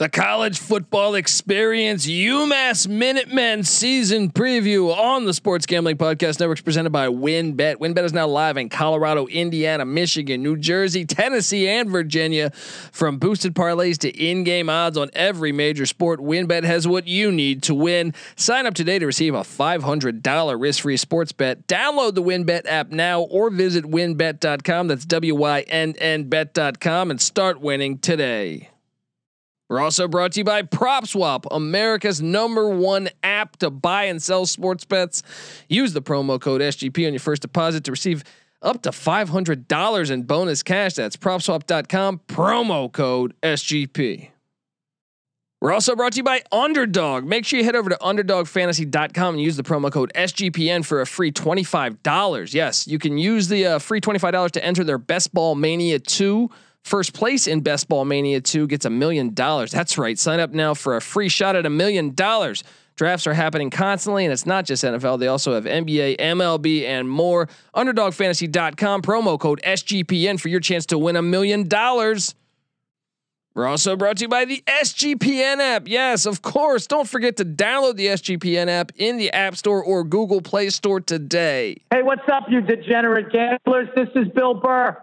The college football experience UMass Minutemen season preview on the Sports Gambling Podcast Network is presented by WynnBet. WynnBet is now live in Colorado, Indiana, Michigan, New Jersey, Tennessee, and Virginia. From boosted parlays to in-game odds on every major sport, WynnBet has what you need to win. Sign up today to receive a $500 risk-free sports bet. Download the WynnBet app now or visit wynnbet.com. That's W-Y-N-N bet.com and start winning today. We're also brought to you by PropSwap, America's number one app to buy and sell sports bets. Use the promo code SGP on your first deposit to receive up to $500 in bonus cash. That's propswap.com, promo code SGP. We're also brought to you by Underdog. Make sure you head over to underdogfantasy.com and use the promo code SGPN for a free $25. Yes, you can use the uh, free $25 to enter their Best Ball Mania 2 First place in Best Ball Mania 2 gets a million dollars. That's right. Sign up now for a free shot at a million dollars. Drafts are happening constantly, and it's not just NFL. They also have NBA, MLB, and more. UnderdogFantasy.com promo code SGPN for your chance to win a million dollars. We're also brought to you by the SGPN app. Yes, of course. Don't forget to download the SGPN app in the App Store or Google Play Store today. Hey, what's up, you degenerate gamblers? This is Bill Burr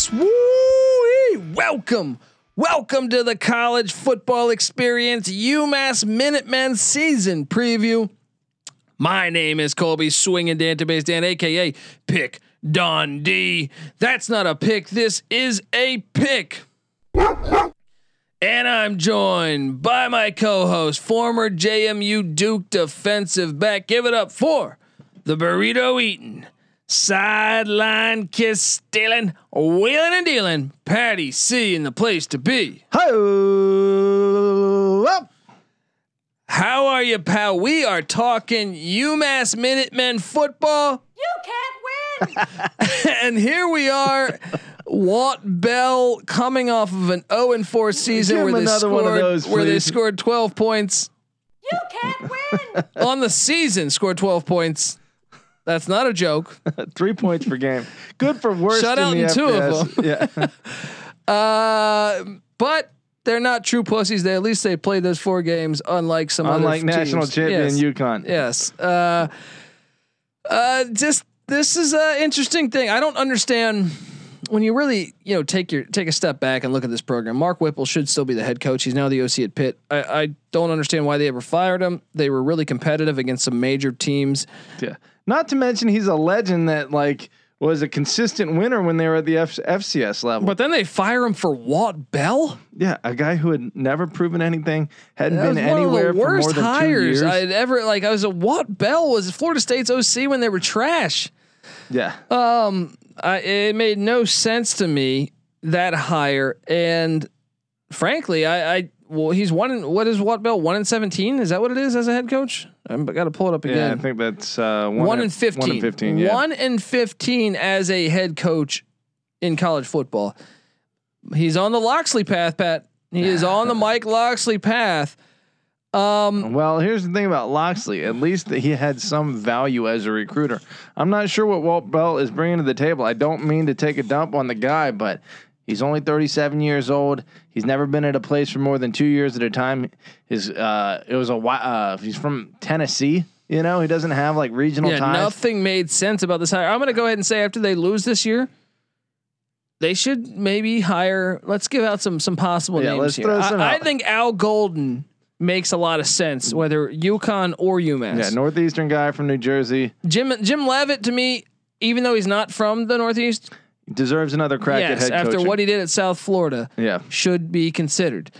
Yes, woo! Welcome, welcome to the college football experience UMass Minutemen season preview. My name is Colby Swinging Database Dan, aka Pick Dundee. That's not a pick. This is a pick. And I'm joined by my co-host, former JMU Duke defensive back. Give it up for the burrito eating sideline kiss stealing, wheeling and dealing. Patty C in the place to be. Ho! How are you, pal? We are talking UMass Minutemen football. You can't win. and here we are. Walt Bell coming off of an 0 and 4 season where they scored those, where they scored 12 points. You can't win. On the season scored 12 points. That's not a joke. Three points per game. Good for worse. Shut out in two of them. yeah. uh, but they're not true pussies. They at least they played those four games, unlike some unlike other national teams. champion yes. UConn. Yes. Uh, uh, just this is an interesting thing. I don't understand when you really you know take your take a step back and look at this program. Mark Whipple should still be the head coach. He's now the OC at Pitt. I, I don't understand why they ever fired him. They were really competitive against some major teams. Yeah. Not to mention he's a legend that like was a consistent winner when they were at the F- FCS level. But then they fire him for Walt Bell. Yeah, a guy who had never proven anything, hadn't that been anywhere for more than hires two years. I'd ever like. I was a Walt Bell was Florida State's OC when they were trash. Yeah. Um, I, it made no sense to me that hire, and frankly, I, I well, he's one. In, what is Walt Bell? One in seventeen? Is that what it is as a head coach? I got to pull it up again. Yeah, I think that's uh, one, one in fifteen. One in fifteen. Yeah. One in fifteen as a head coach in college football. He's on the Locksley path, Pat. He is on the Mike Locksley path. Um, well, here's the thing about Locksley. At least he had some value as a recruiter. I'm not sure what Walt Bell is bringing to the table. I don't mean to take a dump on the guy, but He's only 37 years old. He's never been at a place for more than two years at a time. His uh, it was a uh, he's from Tennessee. You know, he doesn't have like regional yeah, ties. Nothing made sense about this hire. I'm going to go ahead and say after they lose this year, they should maybe hire. Let's give out some some possible yeah, names here. I, I, think Al Golden makes a lot of sense, whether UConn or UMass. Yeah, northeastern guy from New Jersey. Jim Jim Leavitt to me, even though he's not from the Northeast, deserves another crack yes, at head coaching after coaching. what he did at South Florida. Yeah, should be considered.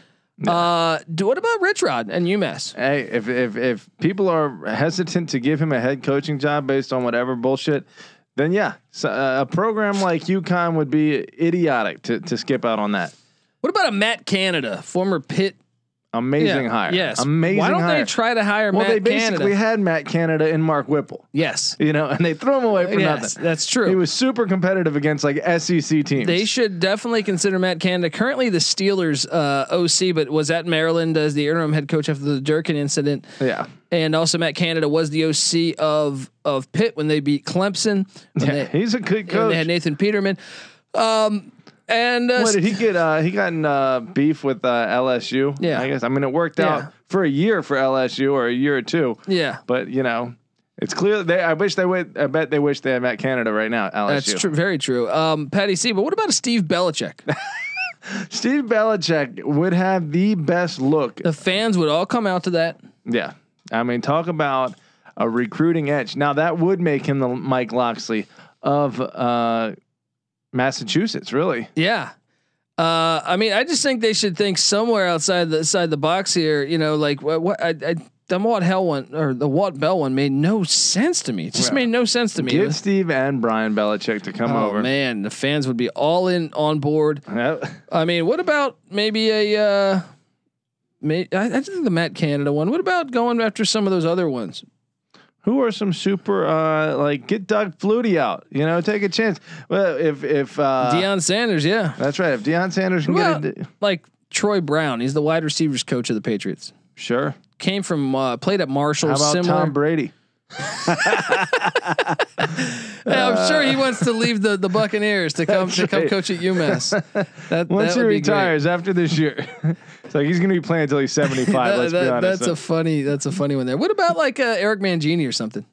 Yeah. Uh, do, what about Rich Rod and UMass? Hey, if if if people are hesitant to give him a head coaching job based on whatever bullshit, then yeah, so, uh, a program like UConn would be idiotic to to skip out on that. What about a Matt Canada, former Pitt? Amazing Yeah, hire. Yes. Amazing Why don't hire. they try to hire well, Matt they basically Canada? had Matt Canada and Mark Whipple, yes. you know, and they threw him away for Yes, nothing. that's true. He was super competitive against like SEC teams. They should definitely consider Matt Canada. Currently, the Steelers uh, OC, but was at Maryland as the interim head coach after the Durkin incident. yeah. And also, Matt Canada was the OC of of Pitt when they beat Clemson. And Yeah, they, he's a good and coach. they had Nathan Peterman. Um, and uh, What did he get? Uh, he got in uh, beef with uh, LSU. Yeah. I guess. I mean, it worked Yeah. out for a year for LSU or a year or two. yeah, But you know, it's clear they. I wish they would. I bet they wish they had Matt Canada right now. LSU. that's true. Very true. Um, Patty C. But what about a Steve Belichick? Steve Belichick would have the best look. the fans would all come out to that. Yeah. I mean, talk about a recruiting edge. Now that would make him the Mike Locksley of uh, Massachusetts. Really. Yeah. Uh, I mean, I just think they should think somewhere outside the outside the box here. You know, like what, what I, I, the Watt Hell one or the Watt Bell one made no sense to me. It just Yeah. made no sense to me. Get Steve and Brian Belichick to come oh over. man, the fans would be all in on board. Yep. I mean, what about maybe a? Uh, may, I, I think the Matt Canada one. What about going after some of those other ones? Who are some super uh like get Doug Flutie out? You know, take a chance. Well, if if uh Deion Sanders, yeah. that's right. If Deion Sanders can Well, get it, Like Troy Brown, he's the wide receivers coach of the Patriots. sure. Came from uh, played at Marshall. How about similar. Tom Brady? I'm sure he wants to leave the, the Buccaneers to come That's to come right. coach at UMass. That, Once that he be great. retires after this year, it's like he's going to be playing until he's 75. That- let's that- be honest. that's a funny that's a funny one there. What about like uh, Eric Mangini or something?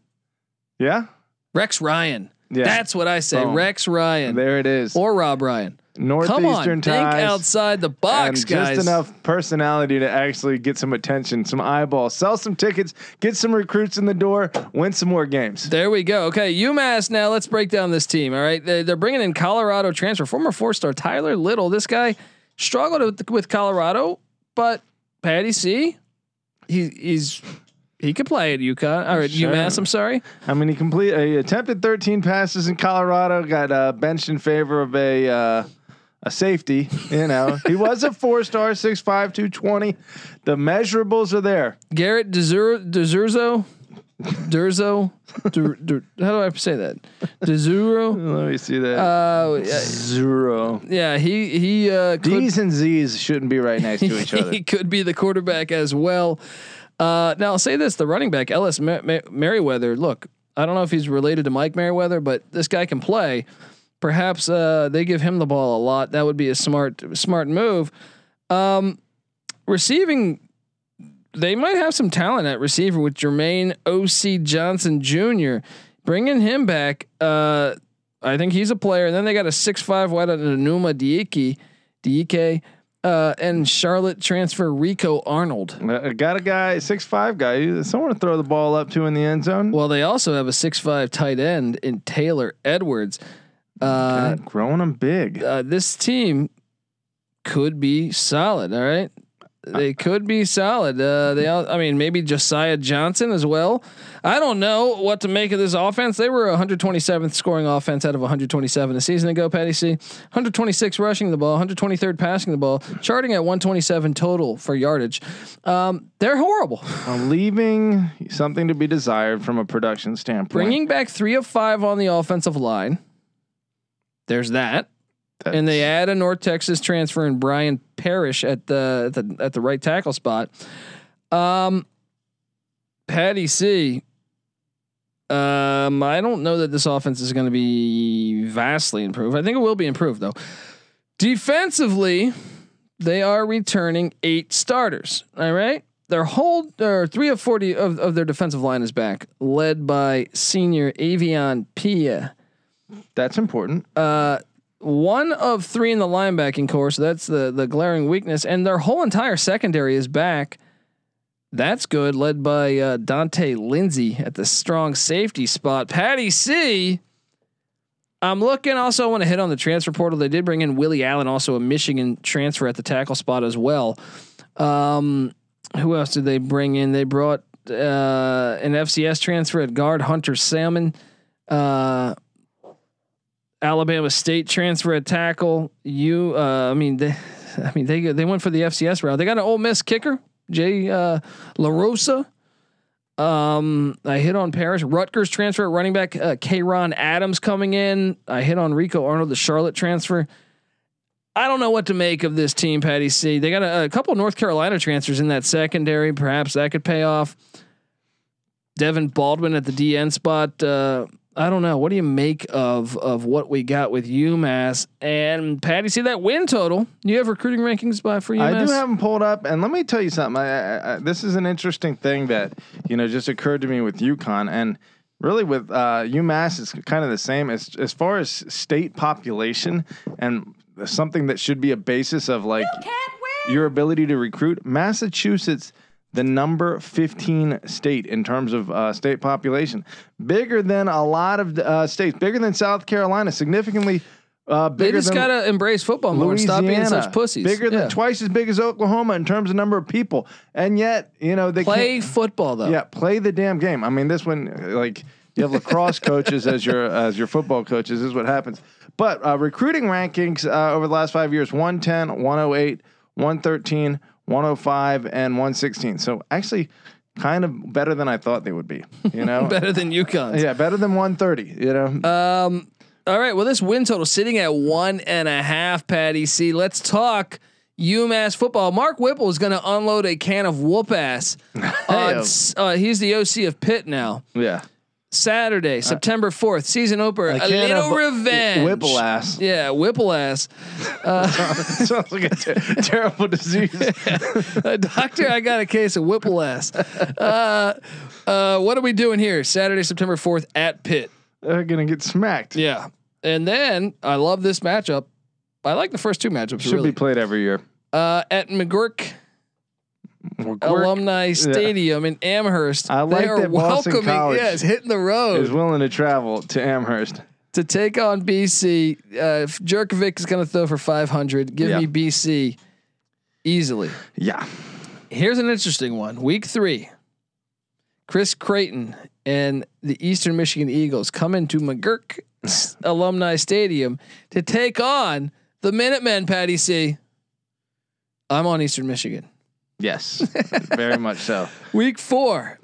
yeah, Rex Ryan. yeah. That's what I say. Boom. Rex Ryan there it is. or Rob Ryan. Northeastern Come on, think ties. outside the box, and guys. just enough personality to actually get some attention, some eyeballs, sell some tickets, get some recruits in the door, win some more games. There we go. Okay, UMass. Now let's break down this team. All right, they, they're bringing in Colorado transfer, former four-star Tyler Little. This guy struggled with, with Colorado, but Patty C, he, he's he could play at UConn or at Sure. UMass. I'm sorry. I mean, he complete he attempted 13 passes in Colorado, got uh, benched in favor of a uh, a safety. You know, he was a four star, 6'5", 220. The measurables are there. Garrett Dezur, Dezurzo, Durzo, Dur, Dur, how do I say that? Dezuro. Let me see that. Uh, yeah, Zero. yeah, he he uh, could D's and Z's shouldn't be right next to each other. he could be the quarterback as well. Uh, now I'll say this: the running back Ellis Mer- Mer- Merriweather. Look, I don't know if he's related to Mike Merriweather, but this guy can play. Perhaps uh, they give him the ball a lot. That would be a smart smart move. Um, receiving, they might have some talent at receiver with Jermaine O.C. Johnson Jr. Bringing him back, uh, I think he's a player. And then they got a six five wide out of Numa Dieke, Dieke, uh, and Charlotte transfer Rico Arnold. Uh, got a guy, six five guy, someone to throw the ball up to in the end zone. Well, they also have a six five tight end in Taylor Edwards. Uh, Okay, growing them big. uh, this team could be solid. All right, they could be solid. Uh, they, all, I mean, maybe Josiah Johnson as well. I don't know what to make of this offense. They were 127th scoring offense out of 127 a season ago. Patty C, 126 rushing the ball, 123rd passing the ball, charting at 127 total for yardage. Um, they're horrible. Uh, leaving something to be desired from a production standpoint. Bringing back three of five on the offensive line. There's that. and they add a North Texas transfer in Brian Parrish at the at the at the right tackle spot. Um, Patty C. Um, I don't know that this offense is going to be vastly improved. I think it will be improved though. Defensively, they are returning eight starters. All right. Their whole or three of forty of, of their defensive line is back, led by senior Avion Pia that's important. uh, one of three in the linebacking core, so that's the the glaring weakness, and their whole entire secondary is back. That's good, led by uh, Dante Lindsay at the strong safety spot. Patty C. I'm looking. Also, I want to hit on the transfer portal. They did bring in Willie Allen, also a Michigan transfer at the tackle spot as well. Um, who else did they bring in? They brought uh, an FCS transfer at guard, Hunter Salmon. Uh, Alabama State transfer at tackle. You, uh, I mean, they, I mean, they they went for the FCS route. They got an Ole Miss kicker, Jay uh, Larosa. Um, I hit on Paris. Rutgers transfer at running back. Uh, Ron Adams coming in. I hit on Rico Arnold, the Charlotte transfer. I don't know what to make of this team, Patty C. They got a, a couple North Carolina transfers in that secondary. Perhaps that could pay off. Devin Baldwin at the DN spot. Uh, I don't know. What do you make of of what we got with UMass and Patty? See that win total? You have recruiting rankings by for UMass. I do have them pulled up, and let me tell you something. I, I, I, this is an interesting thing that you know just occurred to me with UConn, and really with uh, UMass, it's kind of the same as as far as state population and something that should be a basis of like Can't your ability to recruit. Massachusetts, the number 15 state in terms of uh, state population, bigger than a lot of uh, states, bigger than South Carolina, significantly uh, they just than gotta embrace football more and stop being such pussies. Bigger than Yeah. twice as big as Oklahoma in terms of number of people, and yet you know they play football though. yeah, play the damn game. I mean, this one like you have lacrosse coaches as your as your football coaches. This is what happens. But uh, recruiting rankings uh, over the last five years: 110, 108, 113, 105, and 116. So actually, kind of better than I thought they would be. You know, better than UConn. yeah, better than 130. You know, Um. All right. Well, this win total sitting at one and a half. Patty C. Let's talk UMass football. Mark Whipple is going to unload a can of whoop ass. uh, he's the OC of Pitt now. yeah. Saturday, September fourth, season opener. A little revenge. Whipple ass. Yeah, Whipple ass. Sounds like a ter- terrible disease. Uh, doctor, I got a case of Whipple ass. Uh, uh, what are we doing here? Saturday, September fourth at Pitt. They're gonna get smacked. Yeah, and then I love this matchup. I like the first two matchups. Should really. be played every year. uh, at McGuirk Alumni Stadium in Amherst. I like they are that Boston welcoming, College yes, hitting the road is willing to travel to Amherst. to take on BC. Uh, if Jurkovec is going to throw for 500. Give Yeah. me BC easily. Yeah. Here's an interesting one. Week three. Chris Creighton and the Eastern Michigan Eagles come into McGuirk Alumni Stadium to take on the Minutemen, Patty C. I'm on Eastern Michigan. Yes. Very much so. Week four.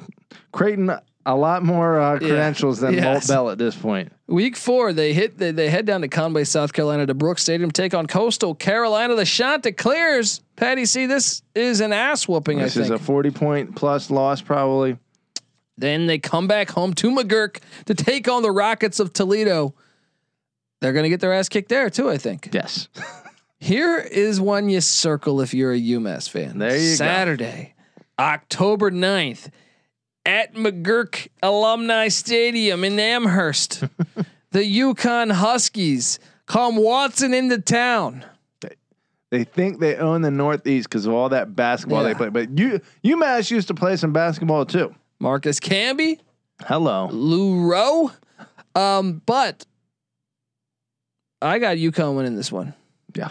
Creighton, a lot more uh, credentials than Yes. Walt Bell at this point. Week four, they hit. They, they head down to Conway, South Carolina, to Brooks Stadium, take on Coastal Carolina. The Chanticleers, Patty C. This is an ass whooping. I think. This is a 40 point plus loss, probably. then they come back home to McGuirk to take on the Rockets of Toledo. They're going to get their ass kicked there too. I think. Yes. Here is one you circle if you're a UMass fan. There you go. Saturday, October 9th at McGuirk Alumni Stadium in Amherst. the UConn Huskies come Watson into town. They think they own the Northeast because of all that basketball Yeah. they play. But you, UMass used to play some basketball too. Marcus Camby, Hello. Lou Roe. Um, but I got UConn winning this one. Yeah.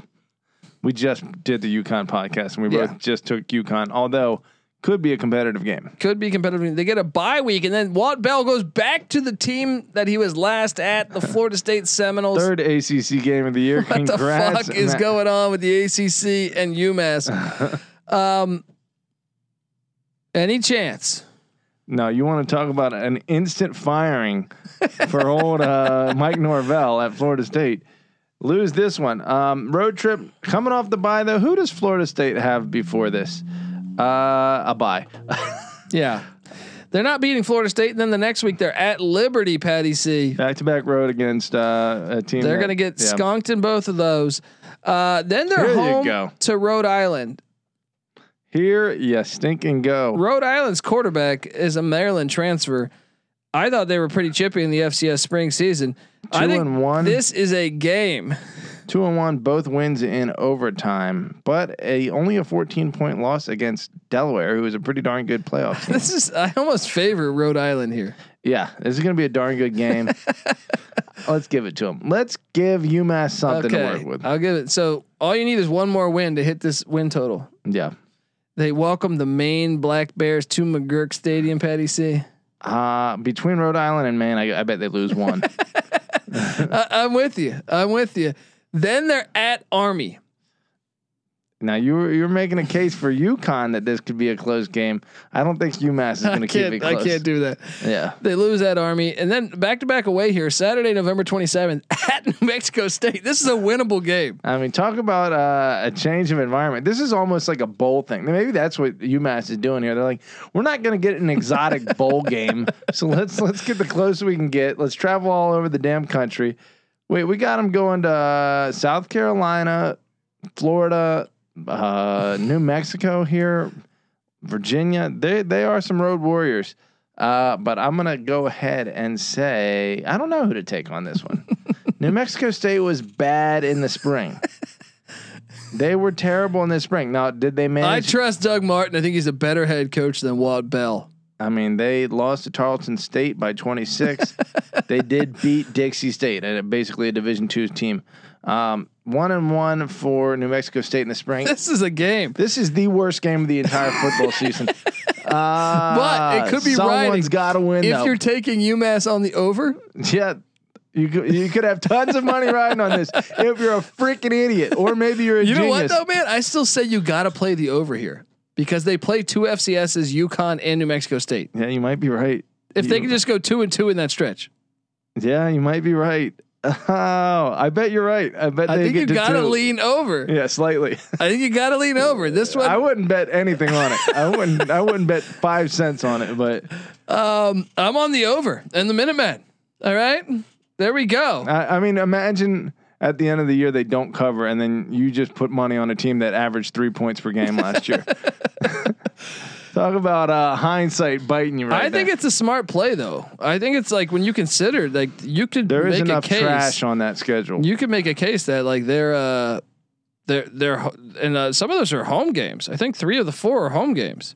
We just did the UConn podcast and we Yeah. both just took UConn, although could be a competitive game. Could be competitive. They get a bye week, and then Walt Bell goes back to the team that he was last at, the Florida State Seminoles. Third ACC game of the year. what the Congrats. fuck is going on with the ACC and UMass? um, any chance? No, you want to talk about an instant firing for old uh, Mike Norvell at Florida State. Lose this one. Um, road trip coming off the bye though. Who does Florida State have before this? Uh, a bye. Yeah. They're not beating Florida State, and then the next week they're at Liberty, Patty C. Back to back road against uh, a team. They're going to get yeah. skunked in both of those. Uh, then they're Here home to Rhode Island. Here, you stink and go. Rhode Island's quarterback is a Maryland transfer. I thought they were pretty chippy in the FCS spring season. I Two think and one. this is a game. Two and one, both wins in overtime, but a only a 14 point loss against Delaware, who is a pretty darn good playoff team. This is I almost favor Rhode Island here. yeah, this is going to be a darn good game. Let's give it to them. Let's give UMass something to work with. I'll give it. So all you need is one more win to hit this win total. yeah. They welcome the Maine Black Bears to McGuirk Stadium, Patty C. Uh, between Rhode Island and Maine, I, I bet they lose one. I, I'm with you. I'm with you. Then they're at Army. Now you're you're making a case for UConn that this could be a close game. I don't think UMass is going to keep it can't. I can't do that. Yeah. They lose that Army, and then back to back away here, Saturday, November twenty seventh at New Mexico State. This is a winnable game. I mean, talk about uh, a change of environment. This is almost like a bowl thing. Maybe that's what UMass is doing here. They're like, we're not going to get an exotic bowl game, so let's let's get the closest we can get. Let's travel all over the damn country. Wait, we got them going to uh, South Carolina, Florida, uh, New Mexico here, Virginia. They they are some road warriors. Uh, but I'm gonna go ahead and say I don't know who to take on this one. New Mexico State was bad in the spring. They were terrible in the spring. Now, did they make I trust Doug Martin. I think he's a better head coach than Walt Bell. I mean, they lost to Tarleton State by 26. they did beat Dixie State, and basically a Division two team. Um, one and one for New Mexico State in the spring. This is a game. This is the worst game of the entire football season. Uh, But it could be someone's riding. got to win. If though. you're taking UMass on the over, Yeah. You could, you could have tons of money riding on this if you're a freaking idiot, or maybe you're a you know what genius. though, man? I still say you got to play the over here because they play two FCSs, UConn and New Mexico State. Yeah, you might be right. If they You- can just go two and two in that stretch, yeah, you might be right. Oh, I bet you're right. I bet. I think you to got to two. lean over. Yeah, slightly. I think you got to lean over. This one, I wouldn't bet anything on it. I wouldn't. I wouldn't bet five cents on it. But Um, I'm on the over and the Minutemen. All right, there we go. I, I mean, imagine at the end of the year they don't cover, and then you just put money on a team that averaged three points per game last year. Talk about uh, hindsight biting you right I think there. it's a smart play though. I think it's like when you consider like you could there is make enough a case. trash on that schedule. You could make a case that like they're uh they're they're ho- and uh, some of those are home games. I think three of the four are home games.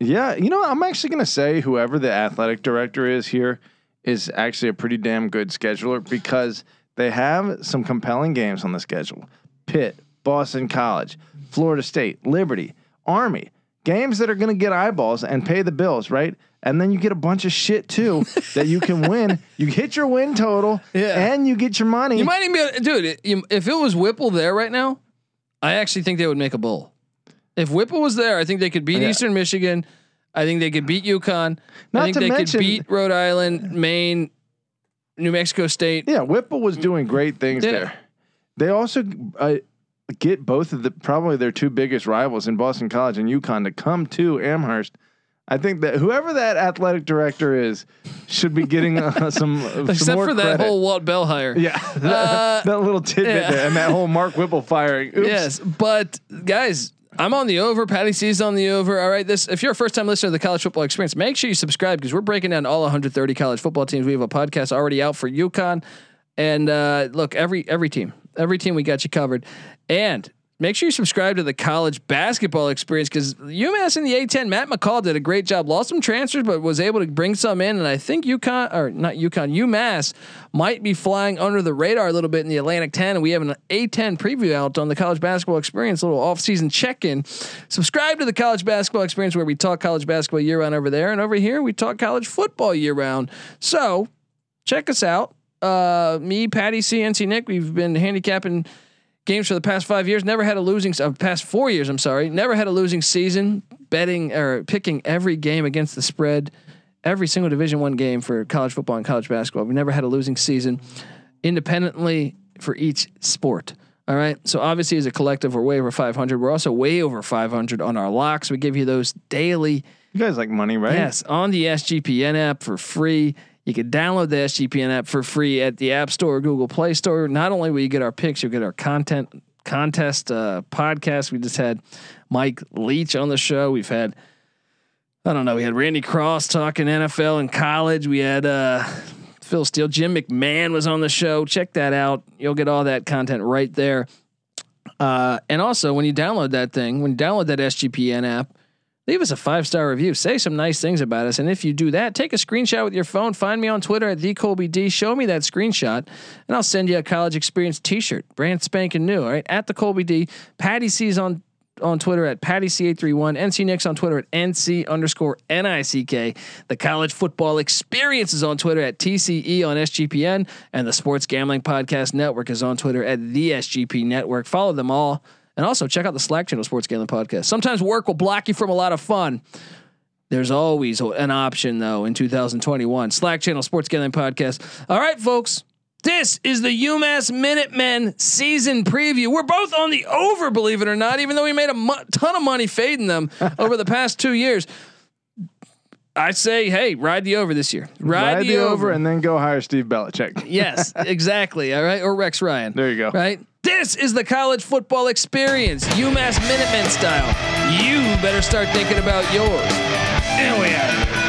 Yeah, you know, what? I'm actually going to say whoever the athletic director is here is actually a pretty damn good scheduler because they have some compelling games on the schedule. Pitt, Boston College, Florida State, Liberty, Army. Games that are going to get eyeballs and pay the bills, right? And then you get a bunch of shit too that you can win. You hit your win total Yeah. and you get your money. You might even be, able- to, dude. it- If it was Whipple there right now, I actually think they would make a bowl. If Whipple was there, I think they could beat Yeah. Eastern Michigan. I think they could beat UConn. Not I think to they mention- could beat Rhode Island, Maine, New Mexico State. Yeah, Whipple was doing great things Yeah. there. They also uh, get both of the probably their two biggest rivals in Boston College and UConn to come to Amherst. I think that whoever that athletic director is should be getting uh, some, some Except for that credit. whole Walt Bell hire. yeah that, Uh, that little tidbit yeah. there and that whole Mark Whipple firing. Oops. Yes, but guys, I'm on the over. Patty C's on the over. All right, this if you're a first time listener to the college football experience, make sure you subscribe because we're breaking down all 130 college football teams. We have a podcast already out for UConn, and uh, look every every team, every team we got you covered, and. Make sure you subscribe to the college basketball experience because UMass in the A10, Matt McCall did a great job. Lost some transfers, but was able to bring some in. And I think UConn, or not UConn, UMass might be flying under the radar a little bit in the Atlantic 10. And we have an A10 preview out on the college basketball experience, a little off-season check-in. Subscribe to the college basketball experience where we talk college basketball year round over there, and over here we talk college football year round. So check us out. Uh, me, Patty CNC Nick, we've been handicapping games for the past five years. Never had a losing, uh, past four years. I'm sorry, never had a losing season. Betting or picking every game against the spread, every single Division One game for college football and college basketball. We never had a losing season independently for each sport. All right. So obviously, as a collective, we're way over 500. We're also way over 500 on our locks. We give you those daily. You guys like money, right? Yes, on the SGPN app for free. You can download the SGPN app for free at the App Store or Google Play Store. Not only will you get our picks, you'll get our content contest uh, podcast. We just had Mike Leach on the show. We've had, I don't know, we had Randy Cross talking NFL and college. We had uh, Phil Steele, Jim McMahon was on the show. Check that out. You'll get all that content right there. Uh, and also, when you download that thing, when you download that SGPN app, leave us a five star review. Say some nice things about us. And if you do that, take a screenshot with your phone. Find me on Twitter at the Colby D. Show me that screenshot, and I'll send you a college experience T-shirt, brand spanking new. All right, at the Colby D. Patty C's on on Twitter at Patty C831. NC Nick's on Twitter at NC underscore NICK. The college football experience is on Twitter at TCE on SGPN. And the Sports Gambling Podcast Network is on Twitter at the SGP Network. Follow them all And also check out the Slack channel Sports Gambling Podcast. Sometimes work will block you from a lot of fun. There's always an option though in 2021. Slack channel Sports Gambling Podcast. All right, folks. This is the UMass Minutemen season preview. We're both on the over, believe it or not, even though we made a mo- ton of money fading them over the past two years. I say, hey, ride the over this year. Ride, Ride the, over. and then go hire Steve Belichick. yes, exactly. All right. Or Rex Ryan. There you go. Right. This is the college football experience, UMass Minutemen style. You better start thinking about yours. And we out.